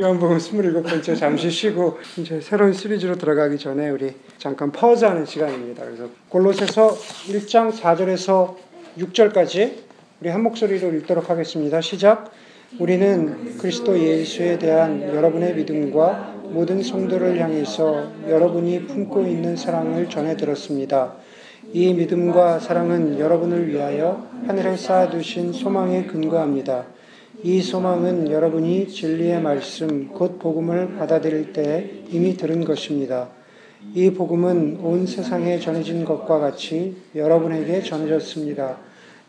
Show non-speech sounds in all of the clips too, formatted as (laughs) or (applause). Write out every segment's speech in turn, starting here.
요한복음 27번째 잠시 쉬고 이제 새로운 시리즈로 들어가기 전에 우리 잠깐 퍼즈하는 시간입니다. 그래서 골로새서 1장 4절에서 6절까지 우리 한 목소리로 읽도록 하겠습니다. 시작. 우리는 그리스도 예수에 대한 여러분의 믿음과 모든 성도를 향해서 여러분이 품고 있는 사랑을 전해 들었습니다. 이 믿음과 사랑은 여러분을 위하여 하늘에 쌓아두신 소망에 근거합니다. 이 소망은 여러분이 진리의 말씀, 곧 복음을 받아들일 때 이미 들은 것입니다. 이 복음은 온 세상에 전해진 것과 같이 여러분에게 전해졌습니다.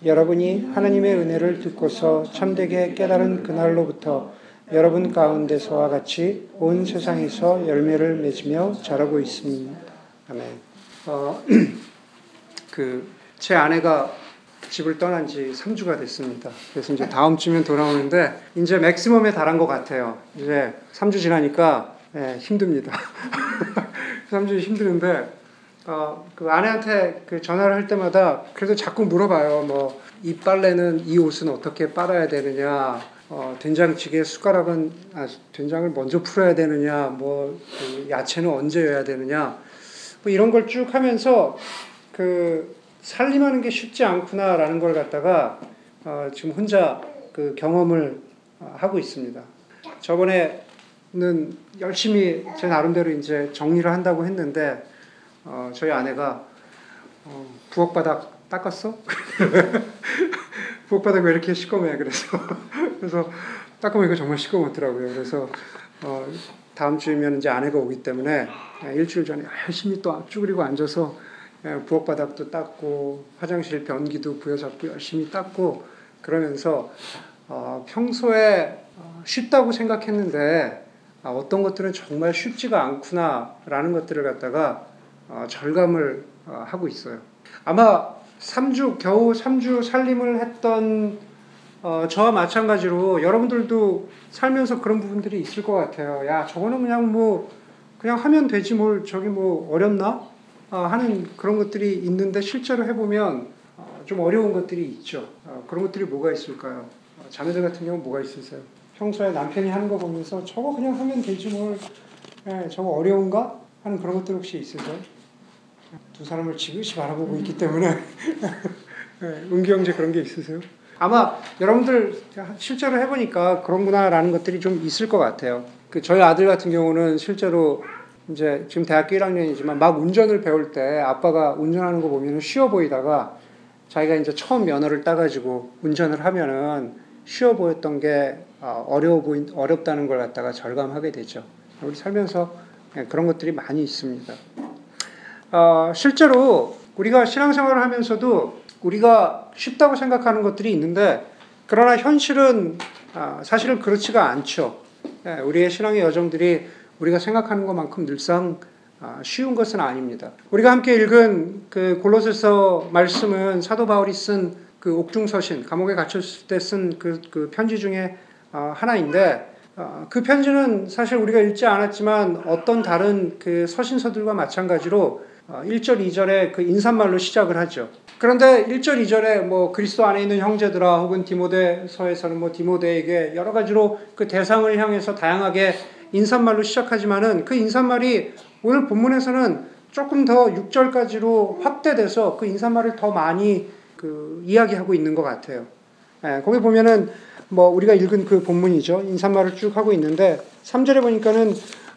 여러분이 하나님의 은혜를 듣고서 참되게 깨달은 그날로부터 여러분 가운데서와 같이 온 세상에서 열매를 맺으며 자라고 있습니다. 아멘. 어, (clears throat) 그 제 아내가 집을 떠난 지 3주가 됐습니다. 그래서 이제 다음 주면 돌아오는데 이제 맥시멈에 달한 것 같아요. 이제 3주 지나니까 네, 힘듭니다. (laughs) 3주 힘드는데 어, 그 아내한테 그 전화를 할 때마다 그래도 자꾸 물어봐요. 뭐 이 빨래는 이 옷은 어떻게 빨아야 되느냐. 어, 된장찌개 숟가락은 아, 된장을 먼저 풀어야 되느냐. 뭐 그 야채는 언제 해야 되느냐. 뭐 이런 걸 쭉 하면서 그 살림하는 게 쉽지 않구나라는 걸 갖다가 어, 지금 혼자 그 경험을 어, 하고 있습니다. 저번에는 열심히 제 나름대로 이제 정리를 한다고 했는데 어, 저희 아내가 어, 부엌 바닥 닦았어? (laughs) 부엌 바닥 왜 이렇게 시꺼매? 그래서 (laughs) 그래서 닦아보니까 정말 시꺼멓더라고요. 그래서 어, 다음 주면 이제 아내가 오기 때문에 일주일 전에 열심히 또 쭈그리고 앉아서 부엌 바닥도 닦고 화장실 변기도 부여잡고 열심히 닦고 그러면서 어, 평소에 쉽다고 생각했는데 아, 어떤 것들은 정말 쉽지가 않구나라는 것들을 갖다가 어, 절감을 어, 하고 있어요. 아마 3주 겨우 3주 살림을 했던 어, 저와 마찬가지로 여러분들도 살면서 그런 부분들이 있을 것 같아요. 야, 저거는 그냥 뭐 그냥 하면 되지 뭘 저기 뭐 어렵나? 아, 하는 그런 것들이 있는데 실제로 해보면 어, 좀 어려운 것들이 있죠. 어, 그런 것들이 뭐가 있을까요? 어, 자녀들 같은 경우 뭐가 있으세요? 평소에 남편이 하는 거 보면서 저거 그냥 하면 되지 뭘, 예, 저거 어려운가? 하는 그런 것들 혹시 있으세요? 두 사람을 지그시 바라보고 있기 때문에 (laughs) 예, 은기 형제 그런 게 있으세요? 아마 여러분들 실제로 해보니까 그런구나라는 것들이 좀 있을 것 같아요. 그 저희 아들 같은 경우는 실제로 이제 지금 대학교 1학년이지만 막 운전을 배울 때 아빠가 운전하는 거 보면 쉬워 보이다가 자기가 이제 처음 면허를 따가지고 운전을 하면은 쉬워 보였던 게 어, 어려워 보인 어렵다는 걸 갖다가 절감하게 되죠. 우리 살면서 예, 그런 것들이 많이 있습니다. 어, 실제로 우리가 신앙생활을 하면서도 우리가 쉽다고 생각하는 것들이 있는데 그러나 현실은 아, 사실은 그렇지가 않죠. 예, 우리의 신앙의 여정들이 우리가 생각하는 것만큼 늘상 아, 쉬운 것은 아닙니다. 우리가 함께 읽은 그 골로새서 말씀은 사도 바울이 쓴 그 옥중서신 감옥에 갇혔을 때 쓴 그 그 편지 중에 아, 하나인데 아, 그 편지는 사실 우리가 읽지 않았지만 어떤 다른 그 서신서들과 마찬가지로 1절, 2절에 그 인사말로 시작을 하죠. 그런데 1절, 2절에 뭐 그리스도 안에 있는 형제들아 혹은 디모데서에서는 뭐 디모데에게 여러 가지로 그 대상을 향해서 다양하게 인사말로 시작하지만은 그 인사말이 오늘 본문에서는 조금 더 6절까지로 확대돼서 그 인사말을 더 많이 그 이야기하고 있는 것 같아요. 예, 거기 보면은 뭐 우리가 읽은 그 본문이죠. 인사말을 쭉 하고 있는데 3절에 보니까는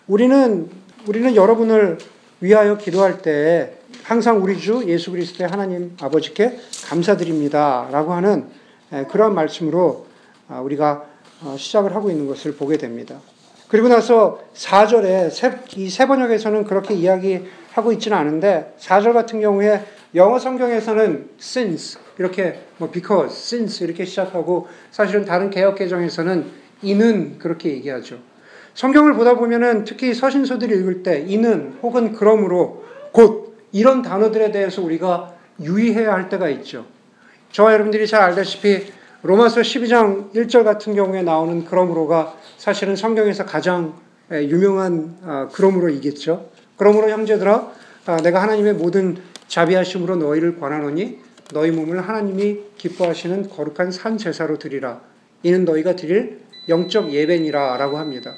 우리는 우리는 여러분을 위하여 기도할 때 항상 우리 주 예수 그리스도의 하나님 아버지께 감사드립니다라고 하는 예, 그러한 말씀으로 아, 우리가 어, 시작을 하고 있는 것을 보게 됩니다. 그리고 나서 4절에 이 세 번역에서는 그렇게 이야기하고 있지는 않은데 4절 같은 경우에 영어 성경에서는 since 이렇게 뭐 because, since 이렇게 시작하고 사실은 다른 개혁 개정에서는 이는 그렇게 얘기하죠. 성경을 보다 보면은 특히 서신서들을 읽을 때 이는 혹은 그러므로 곧 이런 단어들에 대해서 우리가 유의해야 할 때가 있죠. 저와 여러분들이 잘 알다시피 로마서 12장 1절 같은 경우에 나오는 그러므로가 사실은 성경에서 가장 유명한 아, 그러므로이겠죠. 그러므로 형제들아 아, 내가 하나님의 모든 자비하심으로 너희를 권하노니 너희 몸을 하나님이 기뻐하시는 거룩한 산 제사로 드리라. 이는 너희가 드릴 영적 예배니라라고 합니다.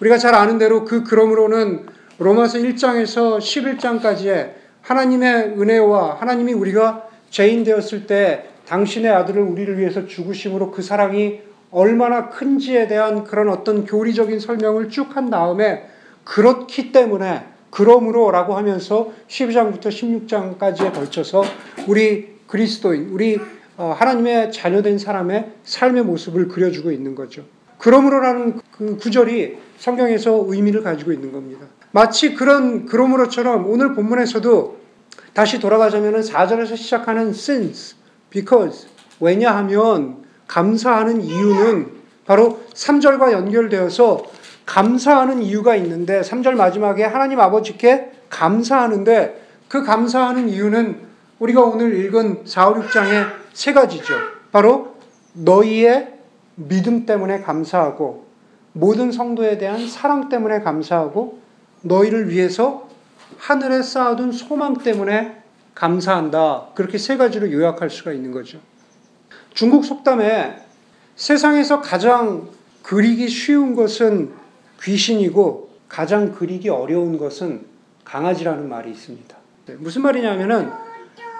우리가 잘 아는 대로 그 그러므로는 로마서 1장에서 11장까지의 하나님의 은혜와 하나님이 우리가 죄인 되었을 때 당신의 아들을 우리를 위해서 죽으심으로 그 사랑이 얼마나 큰지에 대한 그런 어떤 교리적인 설명을 쭉 한 다음에 그렇기 때문에 그러므로라고 하면서 12장부터 16장까지에 걸쳐서 우리 그리스도인, 우리 어, 하나님의 자녀된 사람의 삶의 모습을 그려주고 있는 거죠. 그러므로라는 그 구절이 성경에서 의미를 가지고 있는 겁니다. 마치 그런 그러므로처럼 오늘 본문에서도 다시 돌아가자면 4절에서 시작하는 since, because 왜냐하면 감사하는 이유는 바로 3절과 연결되어서 감사하는 이유가 있는데 3절 마지막에 하나님 아버지께 감사하는데 그 감사하는 이유는 우리가 오늘 읽은 4, 5, 6장의 세 가지죠. 바로 너희의 믿음 때문에 감사하고 모든 성도에 대한 사랑 때문에 감사하고 너희를 위해서 하늘에 쌓아둔 소망 때문에 감사한다. 그렇게 세 가지로 요약할 수가 있는 거죠. 중국 속담에 세상에서 가장 그리기 쉬운 것은 귀신이고 가장 그리기 어려운 것은 강아지라는 말이 있습니다. 네, 무슨 말이냐면은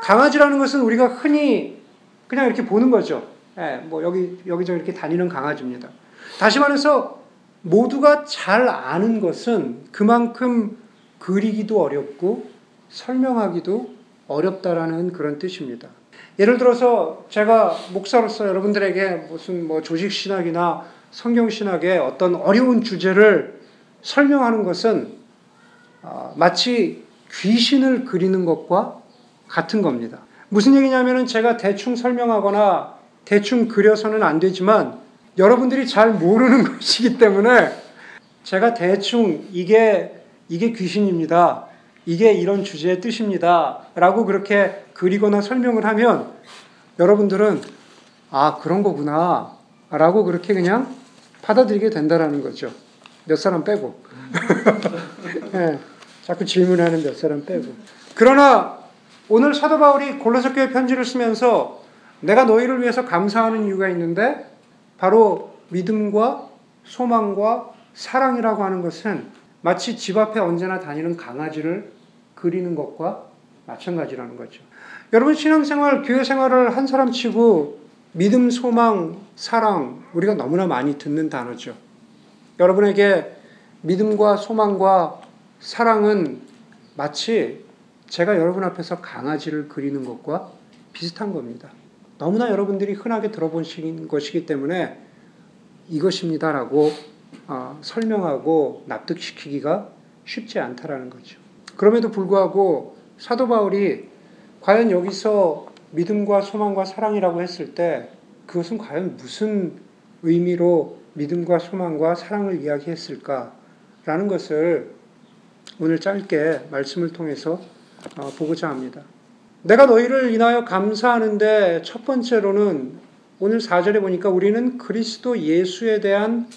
강아지라는 것은 우리가 흔히 그냥 이렇게 보는 거죠. 예, 뭐 여기 여기저기 이렇게 다니는 강아지입니다. 다시 말해서 모두가 잘 아는 것은 그만큼 그리기도 어렵고 설명하기도 어렵다라는 그런 뜻입니다. 예를 들어서 제가 목사로서 여러분들에게 무슨 뭐 조직 신학이나 성경 신학의 어떤 어려운 주제를 설명하는 것은 어, 마치 귀신을 그리는 것과 같은 겁니다. 무슨 얘기냐면은 제가 대충 설명하거나 대충 그려서는 안 되지만 여러분들이 잘 모르는 (laughs) 것이기 때문에 제가 대충 이게 이게 귀신입니다. 이게 이런 주제의 뜻입니다. 라고 그렇게 그리거나 설명을 하면 여러분들은 아, 그런 거구나. 라고 그렇게 그냥 받아들이게 된다라는 거죠. 몇 사람 빼고. 네, (laughs) 자꾸 질문하는 몇 사람 빼고. 그러나 오늘 사도 바울이 골로새 교회 편지를 쓰면서 내가 너희를 위해서 감사하는 이유가 있는데 바로 믿음과 소망과 사랑이라고 하는 것은 마치 집 앞에 언제나 다니는 강아지를 그리는 것과 마찬가지라는 거죠. 여러분 신앙생활, 교회 생활을 한 사람 치고 믿음, 소망, 사랑 우리가 너무나 많이 듣는 단어죠. 여러분에게 믿음과 소망과 사랑은 마치 제가 여러분 앞에서 강아지를 그리는 것과 비슷한 겁니다. 너무나 여러분들이 흔하게 들어보신 것이기 때문에 이것입니다라고 어, 설명하고 납득시키기가 쉽지 않다라는 거죠. 그럼에도 불구하고 사도 바울이 과연 여기서 믿음과 소망과 사랑이라고 했을 때 그것은 과연 무슨 의미로 믿음과 소망과 사랑을 이야기했을까라는 것을 오늘 짧게 말씀을 통해서 어, 보고자 합니다. 내가 너희를 인하여 감사하는데 첫 번째로는 오늘 4절에 보니까 우리는 그리스도 예수에 대한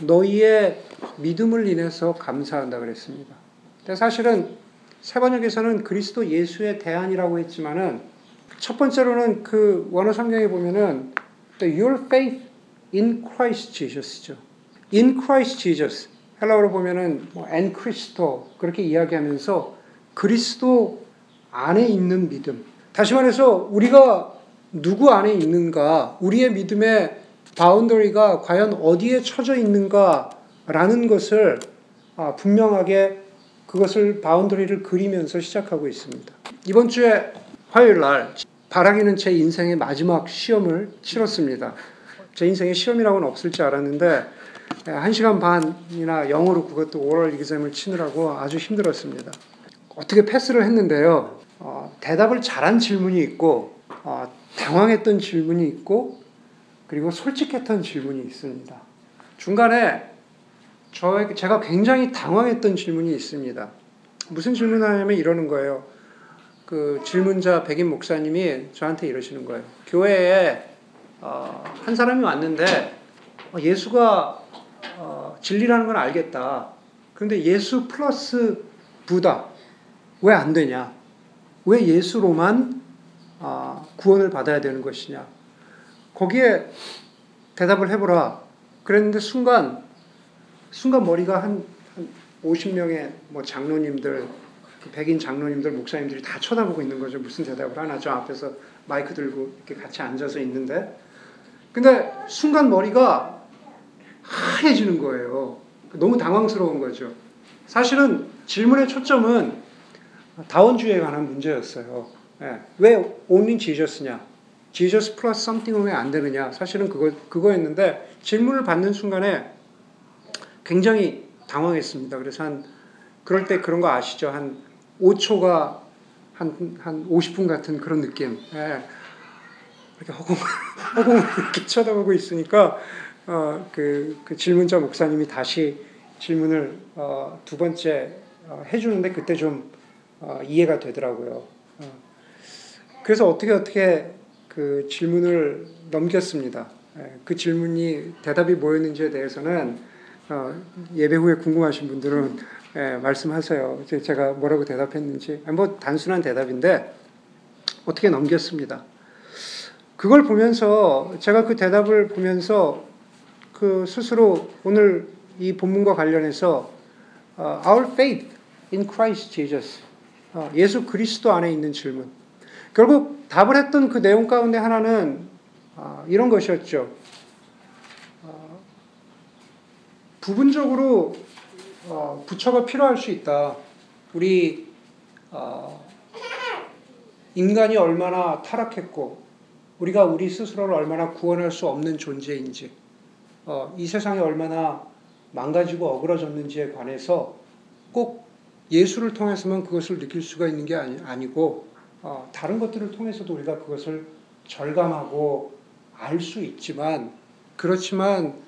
너희의 믿음을 인해서 감사한다 그랬습니다. 근데 사실은 세번역에서는 그리스도 예수에 대한이라고 했지만은 첫 번째로는 그 원어 성경에 보면은 your faith in Christ Jesus죠. in Christ Jesus 헬라어로 보면은 뭐 en Christo 그렇게 이야기하면서 그리스도 안에 있는 믿음. 다시 말해서 우리가 누구 안에 있는가, 우리의 믿음의 boundary가 과연 어디에 처져 있는가라는 것을 아, 분명하게 그것을 boundary를 그리면서 시작하고 있습니다. 이번 주에 화요일 날 바라기는 제 인생의 마지막 시험을 치렀습니다. 제 인생에 시험이라고는 없을 줄 알았는데 한 시간 반이나 영어로 그것도 oral exam을 치느라고 아주 힘들었습니다. 어떻게 패스를 했는데요. 어, 대답을 잘한 질문이 있고 어, 당황했던 질문이 있고 그리고 솔직했던 질문이 있습니다. 중간에 저 제가 굉장히 당황했던 질문이 있습니다. 무슨 질문을 하냐면 이러는 거예요. 그 질문자 백인 목사님이 저한테 이러시는 거예요. 교회에 어, 한 사람이 왔는데 어, 예수가 어, 진리라는 건 알겠다. 그런데 예수 플러스 부다 왜 안 되냐? 왜 예수로만 아, 구원을 받아야 되는 것이냐? 거기에 대답을 해보라. 그랬는데 순간 순간 머리가 한, 한 50명의 뭐 장로님들, 그 백인 장로님들, 목사님들이 다 쳐다보고 있는 거죠. 무슨 대답을 하나 저 앞에서 마이크 들고 이렇게 같이 앉아서 있는데. 근데 순간 머리가 하얘지는 거예요. 너무 당황스러운 거죠. 사실은 질문의 초점은 다원주의에 관한 문제였어요. 예. 왜 only Jesus냐? Jesus plus something은 왜 안 되느냐? 사실은 그거, 그거였는데 질문을 받는 순간에 굉장히 당황했습니다. 그래서 한, 그럴 때 그런 거 아시죠? 한 5초가 한, 한 50분 같은 그런 느낌. 예. 이렇게 허공, (laughs) 허공을 이렇게 쳐다보고 있으니까, 어, 그, 그 질문자 목사님이 다시 질문을, 어, 두 번째 어, 해주는데 그때 좀, 어, 이해가 되더라고요. 어. 그래서 어떻게 어떻게 그 질문을 넘겼습니다. 예, 그 질문이 대답이 뭐였는지에 대해서는 어, 예배 후에 궁금하신 분들은 예, 말씀하세요. 제가 뭐라고 대답했는지 뭐 단순한 대답인데 어떻게 넘겼습니다. 그걸 보면서 제가 그 대답을 보면서 그 스스로 오늘 이 본문과 관련해서 어, Our faith in Christ Jesus 어, 예수 그리스도 안에 있는 질문 결국 답을 했던 그 내용 가운데 하나는 아, 이런 것이었죠. 아, 부분적으로 어, 부처가 필요할 수 있다. 우리 아, 인간이 얼마나 타락했고 우리가 우리 스스로를 얼마나 구원할 수 없는 존재인지 어, 이 세상이 얼마나 망가지고 어그러졌는지에 관해서 꼭 예수를 통해서만 그것을 느낄 수가 있는 게 아니, 고 어, 다른 것들을 통해서도 우리가 그것을 절감하고 알 수 있지만 그렇지만 어,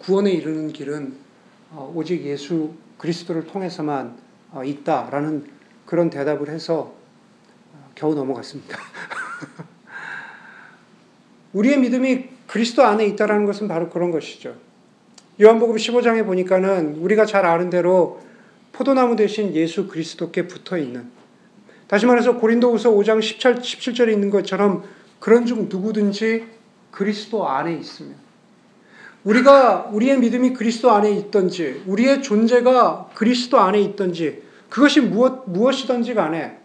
구원에 이르는 길은 어, 오직 예수 그리스도를 통해서만 어, 있다라는 그런 대답을 해서 어, 겨우 넘어갔습니다. (laughs) 우리의 믿음이 그리스도 안에 있다라는 것은 바로 그런 것이죠. 요한복음 15장에 보니까는 우리가 잘 아는 대로 포도나무 대신 예수 그리스도께 붙어 있는 다시 말해서 고린도후서 5장 17, 17절에 있는 것처럼 그런 중 누구든지 그리스도 안에 있으면 우리가 우리의 믿음이 그리스도 안에 있든지 우리의 존재가 그리스도 안에 있든지 그것이 무엇 무엇이든지 간에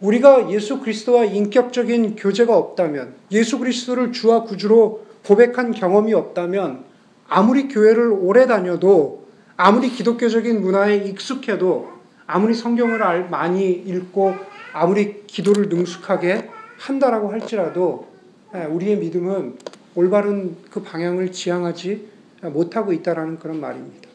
우리가 예수 그리스도와 인격적인 교제가 없다면 예수 그리스도를 주와 구주로 고백한 경험이 없다면 아무리 교회를 오래 다녀도 아무리 기독교적인 문화에 익숙해도 아무리 성경을 많이 읽고 아무리 기도를 능숙하게 한다라고 할지라도 예, 우리의 믿음은 올바른 그 방향을 지향하지 못하고 있다라는 그런 말입니다.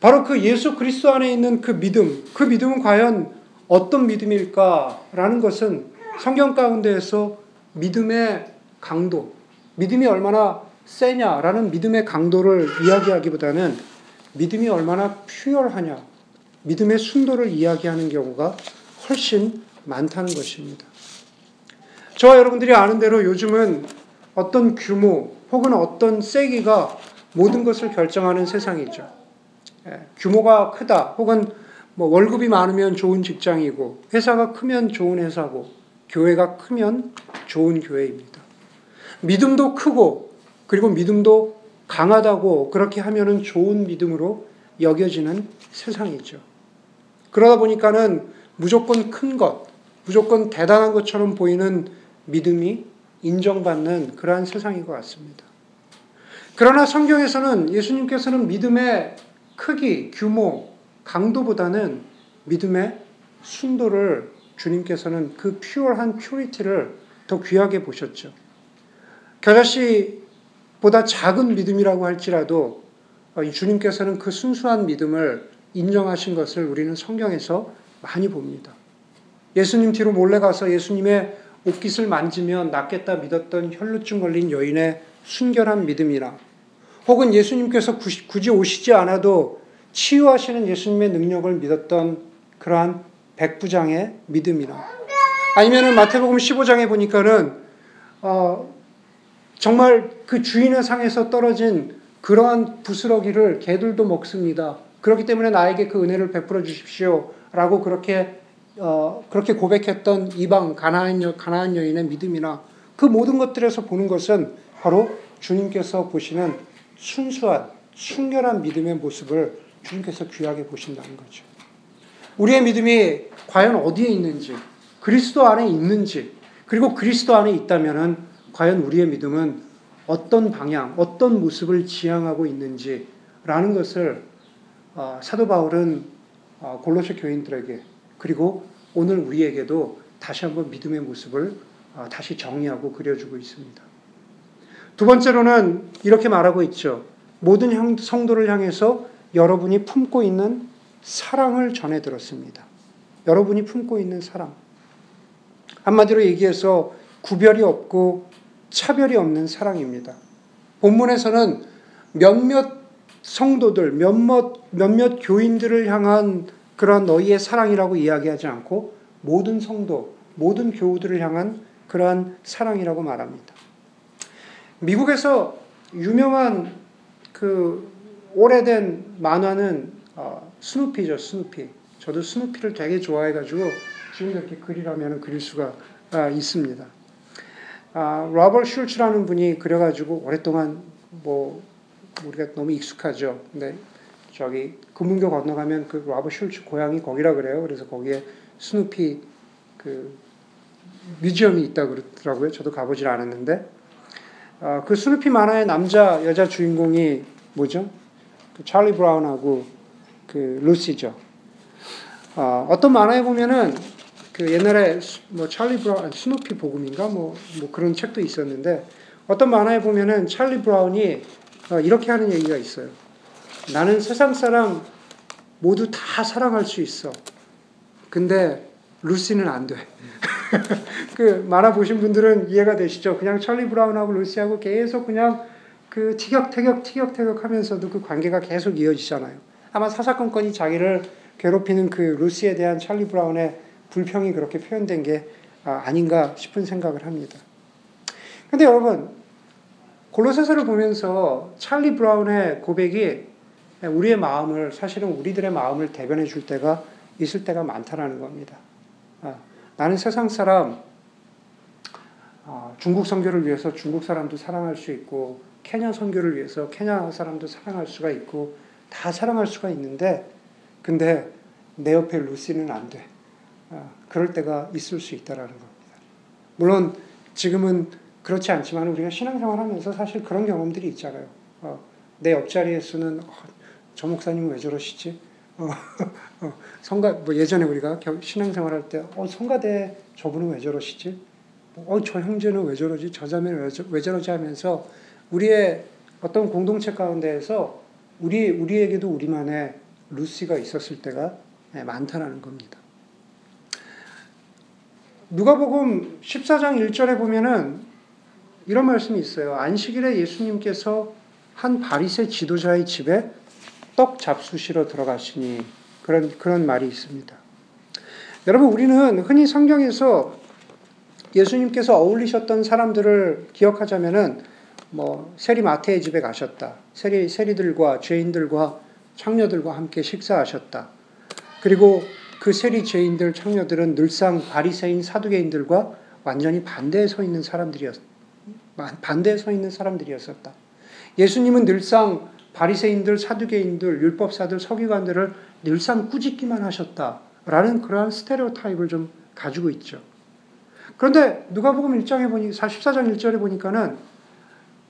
바로 그 예수 그리스도 안에 있는 그 믿음, 그 믿음은 과연 어떤 믿음일까라는 것은 성경 가운데에서 믿음의 강도, 믿음이 얼마나 세냐라는 믿음의 강도를 이야기하기보다는 믿음이 얼마나 퓨얼하냐, 믿음의 순도를 이야기하는 경우가 훨씬 많다는 것입니다. 저와 여러분들이 아는 대로 요즘은 어떤 규모 혹은 어떤 세기가 모든 것을 결정하는 세상이죠. 예, 규모가 크다 혹은 뭐 월급이 많으면 좋은 직장이고 회사가 크면 좋은 회사고 교회가 크면 좋은 교회입니다. 믿음도 크고 그리고 믿음도 강하다고 그렇게 하면은 좋은 믿음으로 여겨지는 세상이죠. 그러다 보니까는 무조건 큰 것, 무조건 대단한 것처럼 보이는 믿음이 인정받는 그러한 세상인 것 같습니다. 그러나 성경에서는 예수님께서는 믿음의 크기, 규모, 강도보다는 믿음의 순도를 주님께서는 그 pure한 purity를 더 귀하게 보셨죠. 겨자씨보다 작은 믿음이라고 할지라도 주님께서는 그 순수한 믿음을 인정하신 것을 우리는 성경에서 많이 봅니다. 예수님 뒤로 몰래 가서 예수님의 옷깃을 만지면 낫겠다 믿었던 혈루증 걸린 여인의 순결한 믿음이나 혹은 예수님께서 굳이 오시지 않아도 치유하시는 예수님의 능력을 믿었던 그러한 백부장의 믿음이나 아니면은 마태복음 15장에 보니까는 어, 정말 그 주인의 상에서 떨어진 그러한 부스러기를 개들도 먹습니다. 그렇기 때문에 나에게 그 은혜를 베풀어 주십시오. 라고 그렇게 어, 그렇게 고백했던 이방 가나안 여 가나안 여인의 믿음이나 그 모든 것들에서 보는 것은 바로 주님께서 보시는 순수한 순결한 믿음의 모습을 주님께서 귀하게 보신다는 거죠. 우리의 믿음이 과연 어디에 있는지, 그리스도 안에 있는지, 그리고 그리스도 안에 있다면은 과연 우리의 믿음은 어떤 방향, 어떤 모습을 지향하고 있는지라는 것을 어, 사도 바울은 어, 골로새 교인들에게 그리고 오늘 우리에게도 다시 한번 믿음의 모습을 어, 다시 정리하고 그려주고 있습니다. 두 번째로는 이렇게 말하고 있죠. 모든 성도를 향해서 여러분이 품고 있는 사랑을 전해 들었습니다. 여러분이 품고 있는 사랑. 한마디로 얘기해서 구별이 없고 차별이 없는 사랑입니다. 본문에서는 몇몇 성도들, 몇몇, 몇몇 교인들을 향한 그런 너희의 사랑이라고 이야기하지 않고 모든 성도, 모든 교우들을 향한 그러한 사랑이라고 말합니다. 미국에서 유명한 그 오래된 만화는 어, 스누피죠, 스누피. 저도 스누피를 되게 좋아해가지고 지금도 이렇게 그리라면 그릴 수가 아, 있습니다. 아, 로버 슐츠라는 분이 그려가지고 오랫동안 뭐 우리가 너무 익숙하죠. 근데 저기 금문교 건너가면 그 로버 슐츠 고향이 거기라 그래요. 그래서 거기에 스누피 그 museum이 있다 그러더라고요. 저도 가보질 않았는데 아, 그 스누피 만화의 남자 여자 주인공이 뭐죠? 그 찰리 브라운하고 그 루시죠. 아, 어떤 만화에 보면은 그 옛날에 뭐 찰리 브라운 스누피 복음인가 뭐, 뭐 그런 책도 있었는데 어떤 만화에 보면은 찰리 브라운이 어, 이렇게 하는 얘기가 있어요. 나는 세상 사람 모두 다 사랑할 수 있어. 근데 루시는 안 돼. (laughs) 그 만화 보신 분들은 이해가 되시죠? 그냥 찰리 브라운하고 루시하고 계속 그냥 그 티격태격 티격태격 하면서도 그 관계가 계속 이어지잖아요. 아마 사사건건이 자기를 괴롭히는 그 루시에 대한 찰리 브라운의 불평이 그렇게 표현된 게 아, 아닌가 싶은 생각을 합니다. 근데 여러분, 골로새서를 보면서 찰리 브라운의 고백이 우리의 마음을, 사실은 우리들의 마음을 대변해 줄 때가 있을 때가 많다라는 겁니다. 아, 나는 세상 사람, 아, 중국 선교를 위해서 중국 사람도 사랑할 수 있고, 케냐 선교를 위해서 케냐 사람도 사랑할 수가 있고, 다 사랑할 수가 있는데, 근데 내 옆에 루시는 안 돼. 아, 그럴 때가 있을 수 있다라는 겁니다. 물론 지금은 그렇지 않지만 우리가 신앙생활 하면서 사실 그런 경험들이 있잖아요. 어, 내 옆자리에서는 어, 저 목사님은 왜 저러시지? 어, 어, 성가 뭐 예전에 우리가 신앙생활 할 때, 어 성가대 저분은 왜 저러시지? 어 저 형제는 왜 저러지? 저 자매는 왜, 저, 왜 저러지? 하면서 우리의 어떤 공동체 가운데에서 우리 우리에게도 우리만의 루시가 있었을 때가 네, 많다라는 겁니다. 누가복음 14장 1절에 보면은 이런 말씀이 있어요. 안식일에 예수님께서 한 바리새 지도자의 집에 떡 잡수시러 들어가시니 그런 그런 말이 있습니다. 여러분 우리는 흔히 성경에서 예수님께서 어울리셨던 사람들을 기억하자면은 뭐 세리 마태의 집에 가셨다. 세리 세리들과 죄인들과 창녀들과 함께 식사하셨다. 그리고 그 세리 죄인들 창녀들은 늘상 바리새인 사두개인들과 완전히 반대에 서 있는 사람들이었 반대에 서 있는 사람들이었었다. 예수님은 늘상 바리새인들, 사두개인들, 율법사들, 서기관들을 늘상 꾸짖기만 하셨다라는 그러한 스테레오 타입을 좀 가지고 있죠. 그런데 누가복음 1장에 보니 14장 1절에 보니까는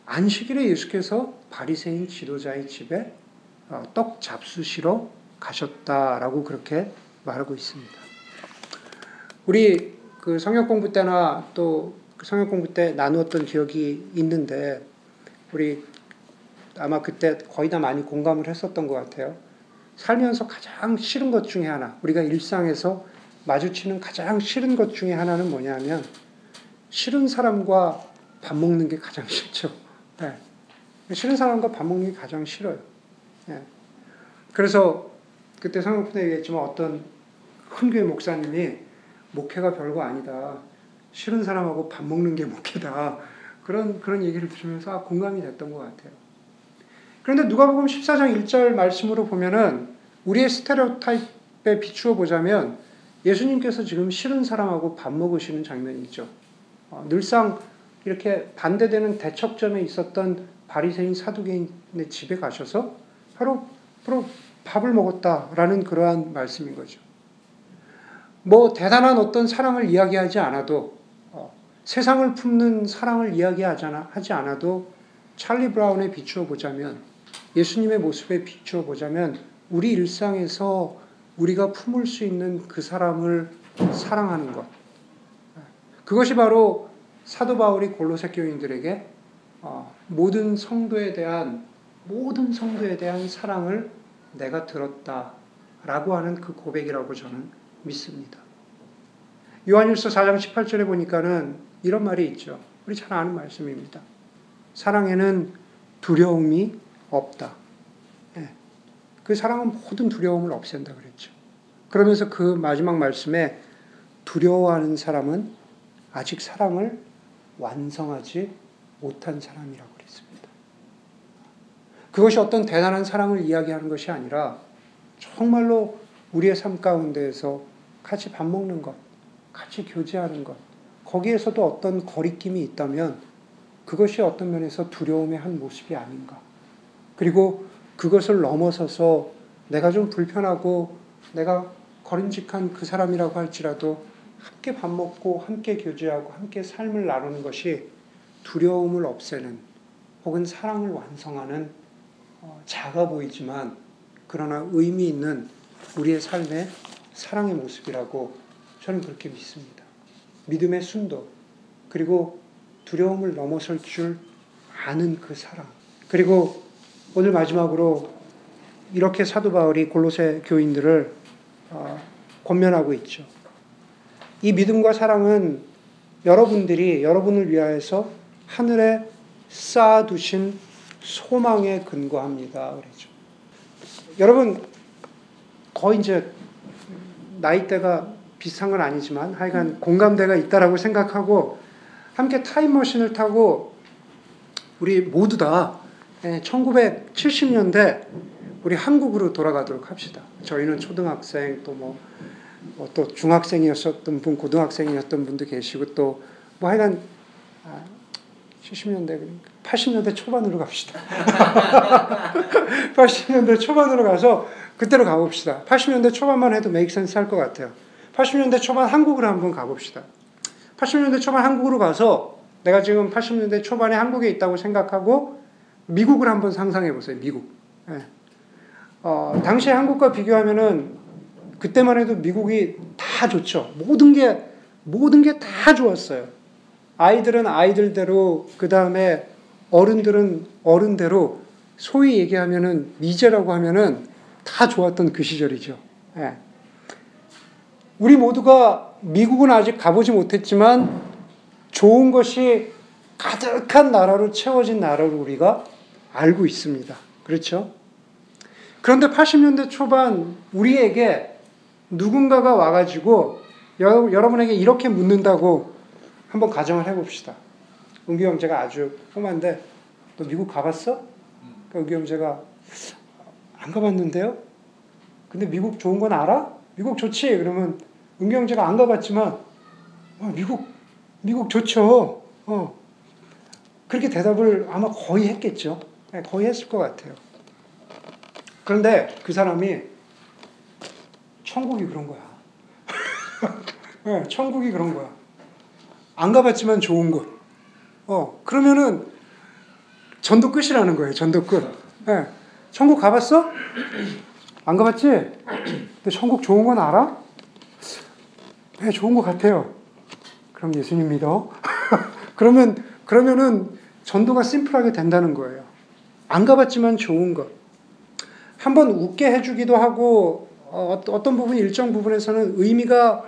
안식일에 예수께서 바리새인 지도자의 집에 어, 떡 잡수시러 가셨다라고 그렇게 말하고 있습니다. 우리 그 성역 공부 때나 또그 성역 공부 때 나누었던 기억이 있는데 우리 아마 그때 거의 다 많이 공감을 했었던 것 같아요. 살면서 가장 싫은 것 중에 하나, 우리가 일상에서 마주치는 가장 싫은 것 중에 하나는 뭐냐면 싫은 사람과 밥 먹는 게 가장 싫죠. 네. 싫은 사람과 밥 먹는 게 가장 싫어요. 네. 그래서 그때 성경부 얘기했지만 어떤 큰 교회 목사님이 목회가 별거 아니다. 싫은 사람하고 밥 먹는 게 목회다. 그런 그런 얘기를 들으면서 아, 공감이 됐던 것 같아요. 그런데 누가복음 14장 1절 말씀으로 보면은 우리의 스테레오타입에 비추어 보자면 예수님께서 지금 싫은 사람하고 밥 먹으시는 장면이 있죠. 어, 늘상 이렇게 반대되는 대척점에 있었던 바리새인 사두개인의 집에 가셔서 바로 바로 밥을 먹었다라는 그러한 말씀인 거죠. 뭐 대단한 어떤 사랑을 이야기하지 않아도 어, 세상을 품는 사랑을 이야기하지 않아도 찰리 브라운에 비추어 보자면 예수님의 모습에 비추어 보자면 우리 일상에서 우리가 품을 수 있는 그 사람을 사랑하는 것. 그것이 바로 사도 바울이 골로새 교인들에게 어, 모든 성도에 대한 모든 성도에 대한 사랑을 내가 들었다라고 하는 그 고백이라고 저는 믿습니다. 요한일서 4장 18절에 보니까는 이런 말이 있죠. 우리 잘 아는 말씀입니다. 사랑에는 두려움이 없다. 네. 그 사랑은 모든 두려움을 없앤다 그랬죠. 그러면서 그 마지막 말씀에 두려워하는 사람은 아직 사랑을 완성하지 못한 사람이라고 그랬습니다. 그것이 어떤 대단한 사랑을 이야기하는 것이 아니라 정말로 우리의 삶 가운데에서 같이 밥 먹는 것, 같이 교제하는 것, 거기에서도 어떤 거리낌이 있다면 그것이 어떤 면에서 두려움의 한 모습이 아닌가. 그리고 그것을 넘어서서 내가 좀 불편하고 내가 거림직한 그 사람이라고 할지라도 함께 밥 먹고 함께 교제하고 함께 삶을 나누는 것이 두려움을 없애는 혹은 사랑을 완성하는 어, 작아 보이지만 그러나 의미 있는 우리의 삶의 사랑의 모습이라고 저는 그렇게 믿습니다. 믿음의 순도 그리고 두려움을 넘어설 줄 아는 그 사랑 그리고 오늘 마지막으로 이렇게 사도 바울이 골로새 교인들을 어, 권면하고 있죠. 이 믿음과 사랑은 여러분들이 여러분을 위하여서 하늘에 쌓아두신 소망에 근거합니다. 그랬죠. 여러분, 거의 이제 나이대가 비슷한 건 아니지만 하여간 공감대가 있다라고 생각하고 함께 타임머신을 타고 우리 모두 다 1970년대 예, 우리 한국으로 돌아가도록 합시다. 저희는 초등학생 또뭐 뭐또 중학생이었던 분, 고등학생이었던 분도 계시고 또 뭐 하여간 70년대, 80년대 초반으로 갑시다. (laughs) 80년대 초반으로 가서 그때로 가봅시다. 80년대 초반만 해도 메이크 센스 할 것 같아요. 80년대 초반 한국으로 한번 가봅시다. 80년대 초반 한국으로 가서 내가 지금 80년대 초반에 한국에 있다고 생각하고 미국을 한번 상상해 보세요. 미국. 네. 어, 당시 한국과 비교하면은 그때만 해도 미국이 다 좋죠. 모든 게 모든 게 다 좋았어요. 아이들은 아이들대로 그 다음에 어른들은 어른대로 소위 얘기하면은 미제라고 하면은 다 좋았던 그 시절이죠. 예. 우리 모두가 미국은 아직 가보지 못했지만 좋은 것이 가득한 나라로 채워진 나라를 우리가 알고 있습니다. 그렇죠? 그런데 80년대 초반 우리에게 누군가가 와가지고 여 러분에게 이렇게 묻는다고 한번 가정을 해봅시다. 은규 형제가 아주 험한데 너 미국 가봤어? 그러니까 은규 형제가 안 가봤는데요? 근데 미국 좋은 건 알아? 미국 좋지? 그러면 은규 형제가 안 가봤지만 어, 미국 미국 좋죠. 어. 그렇게 대답을 아마 거의 했겠죠. 네, 거의 했을 것 같아요. 그런데 그 사람이 천국이 그런 거야. (laughs) 네, 천국이 그런 거야. 안 가봤지만 좋은 곳. 어, 그러면은 전도 끝이라는 거예요. 전도 끝. 네. 천국 가봤어? 안 가봤지? 근데 천국 좋은 건 알아? 네, 좋은 것 같아요. 그럼 예수님 믿어. (laughs) 그러면, 그러면은 전도가 심플하게 된다는 거예요. 안 가봤지만 좋은 것. 한번 웃게 해주기도 하고, 어, 어떤 부분, 일정 부분에서는 의미가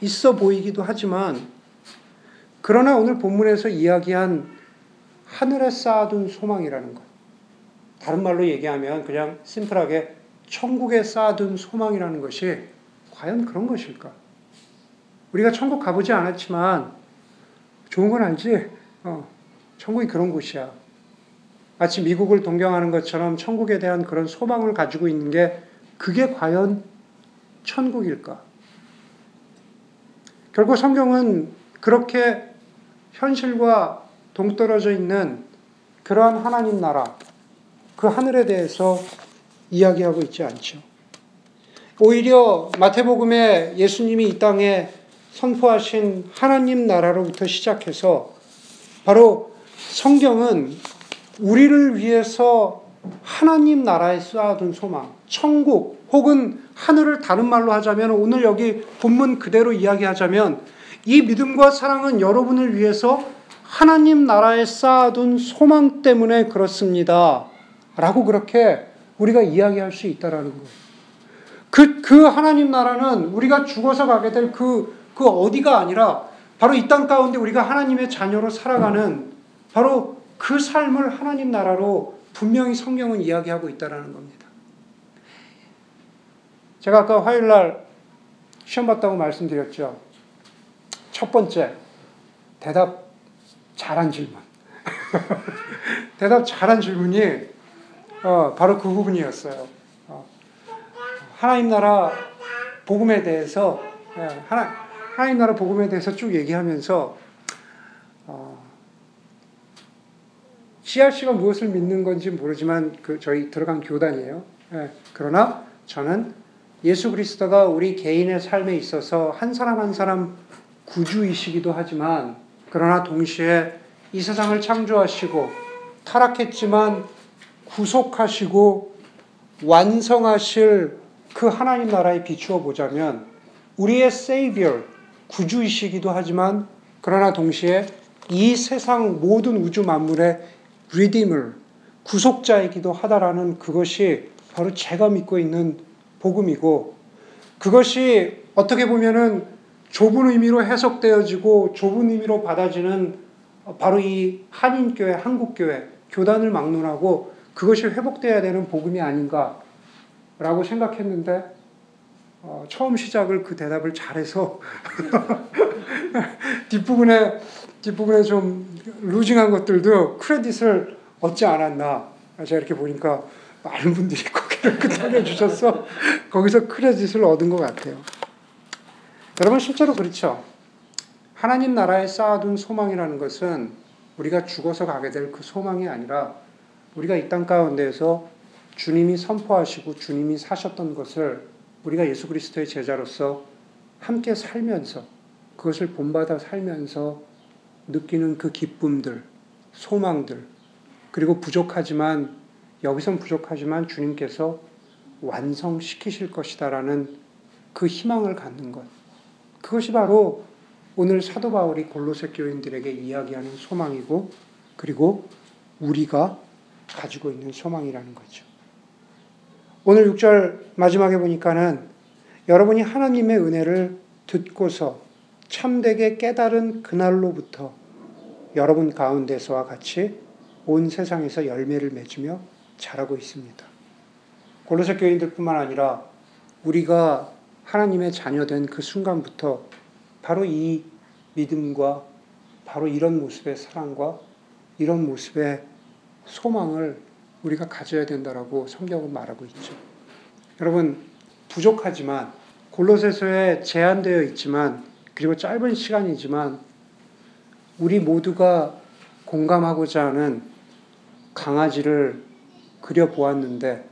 있어 보이기도 하지만, 그러나 오늘 본문에서 이야기한 하늘에 쌓아둔 소망이라는 것. 다른 말로 얘기하면 그냥 심플하게 천국에 쌓아둔 소망이라는 것이 과연 그런 것일까? 우리가 천국 가보지 않았지만 좋은 건 알지? 어, 천국이 그런 곳이야. 마치 미국을 동경하는 것처럼 천국에 대한 그런 소망을 가지고 있는 게 그게 과연 천국일까? 결국 성경은 그렇게 현실과 동떨어져 있는 그러한 하나님 나라, 그 하늘에 대해서 이야기하고 있지 않죠. 오히려 마태복음에 예수님이 이 땅에 선포하신 하나님 나라로부터 시작해서 바로 성경은 우리를 위해서 하나님 나라에 쌓아둔 소망, 천국 혹은 하늘을 다른 말로 하자면 오늘 여기 본문 그대로 이야기하자면 이 믿음과 사랑은 여러분을 위해서 하나님 나라에 쌓아둔 소망 때문에 그렇습니다. 라고 그렇게 우리가 이야기할 수 있다라는 거예요. 그, 그 하나님 나라는 우리가 죽어서 가게 될 그, 그 어디가 아니라 바로 이 땅 가운데 우리가 하나님의 자녀로 살아가는 바로 그 삶을 하나님 나라로 분명히 성경은 이야기하고 있다라는 겁니다. 제가 아까 화요일 날 시험 봤다고 말씀드렸죠. 첫 번째, 대답 잘한 질문. (laughs) 대답 잘한 질문이 어, 바로 그 부분이었어요. 어, 하나님 나라 복음에 대해서 예, 하나, 하나님 나라 복음에 대해서 쭉 얘기하면서 CRC가 무엇을 믿는 건지 모르지만 그 저희 들어간 교단이에요. 예, 그러나 저는 예수 그리스도가 우리 개인의 삶에 있어서 한 사람 한 사람 구주이시기도 하지만 그러나 동시에 이 세상을 창조하시고 타락했지만 구속하시고 완성하실 그 하나님 나라에 비추어 보자면 우리의 세이비어 구주이시기도 하지만 그러나 동시에 이 세상 모든 우주 만물의 리디물 구속자이기도 하다라는 그것이 바로 제가 믿고 있는 복음이고 그것이 어떻게 보면은 좁은 의미로 해석되어지고 좁은 의미로 받아지는 바로 이 한인교회, 한국교회, 교단을 막론하고 그것이 회복돼야 되는 복음이 아닌가라고 생각했는데 어, 처음 시작을 그 대답을 잘해서 (laughs) 뒷부분에 뒷부분에 좀 루징한 것들도 크레딧을 얻지 않았나 제가 이렇게 보니까 많은 분들이 (laughs) 고개를 끄덕여 주셔서 거기서 크레딧을 얻은 것 같아요. 여러분 실제로 그렇죠. 하나님 나라에 쌓아둔 소망이라는 것은 우리가 죽어서 가게 될 그 소망이 아니라 우리가 이 땅 가운데에서 주님이 선포하시고 주님이 사셨던 것을 우리가 예수 그리스도의 제자로서 함께 살면서 그것을 본받아 살면서 느끼는 그 기쁨들, 소망들, 그리고 부족하지만 여기선 부족하지만 주님께서 완성시키실 것이다라는 그 희망을 갖는 것. 그것이 바로 오늘 사도 바울이 골로새 교인들에게 이야기하는 소망이고 그리고 우리가 가지고 있는 소망이라는 거죠. 오늘 6절 마지막에 보니까는 여러분이 하나님의 은혜를 듣고서 참되게 깨달은 그날로부터 여러분 가운데서와 같이 온 세상에서 열매를 맺으며 자라고 있습니다. 골로새 교인들뿐만 아니라 우리가 하나님의 자녀된 그 순간부터 바로 이 믿음과 바로 이런 모습의 사랑과 이런 모습의 소망을 우리가 가져야 된다라고 성경은 말하고 있죠. 여러분 부족하지만 골로새서에 제한되어 있지만 그리고 짧은 시간이지만 우리 모두가 공감하고자 하는 강아지를 그려 보았는데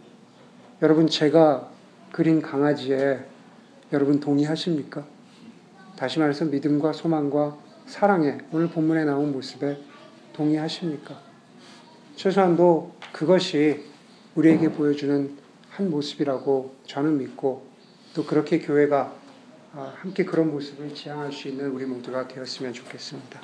여러분 제가 그린 강아지에 여러분 동의하십니까? 다시 말해서 믿음과 소망과 사랑에 오늘 본문에 나온 모습에 동의하십니까? 최소한도 그것이 우리에게 보여주는 한 모습이라고 저는 믿고 또 그렇게 교회가 아, 함께 그런 모습을 지향할 수 있는 우리 모두가 되었으면 좋겠습니다.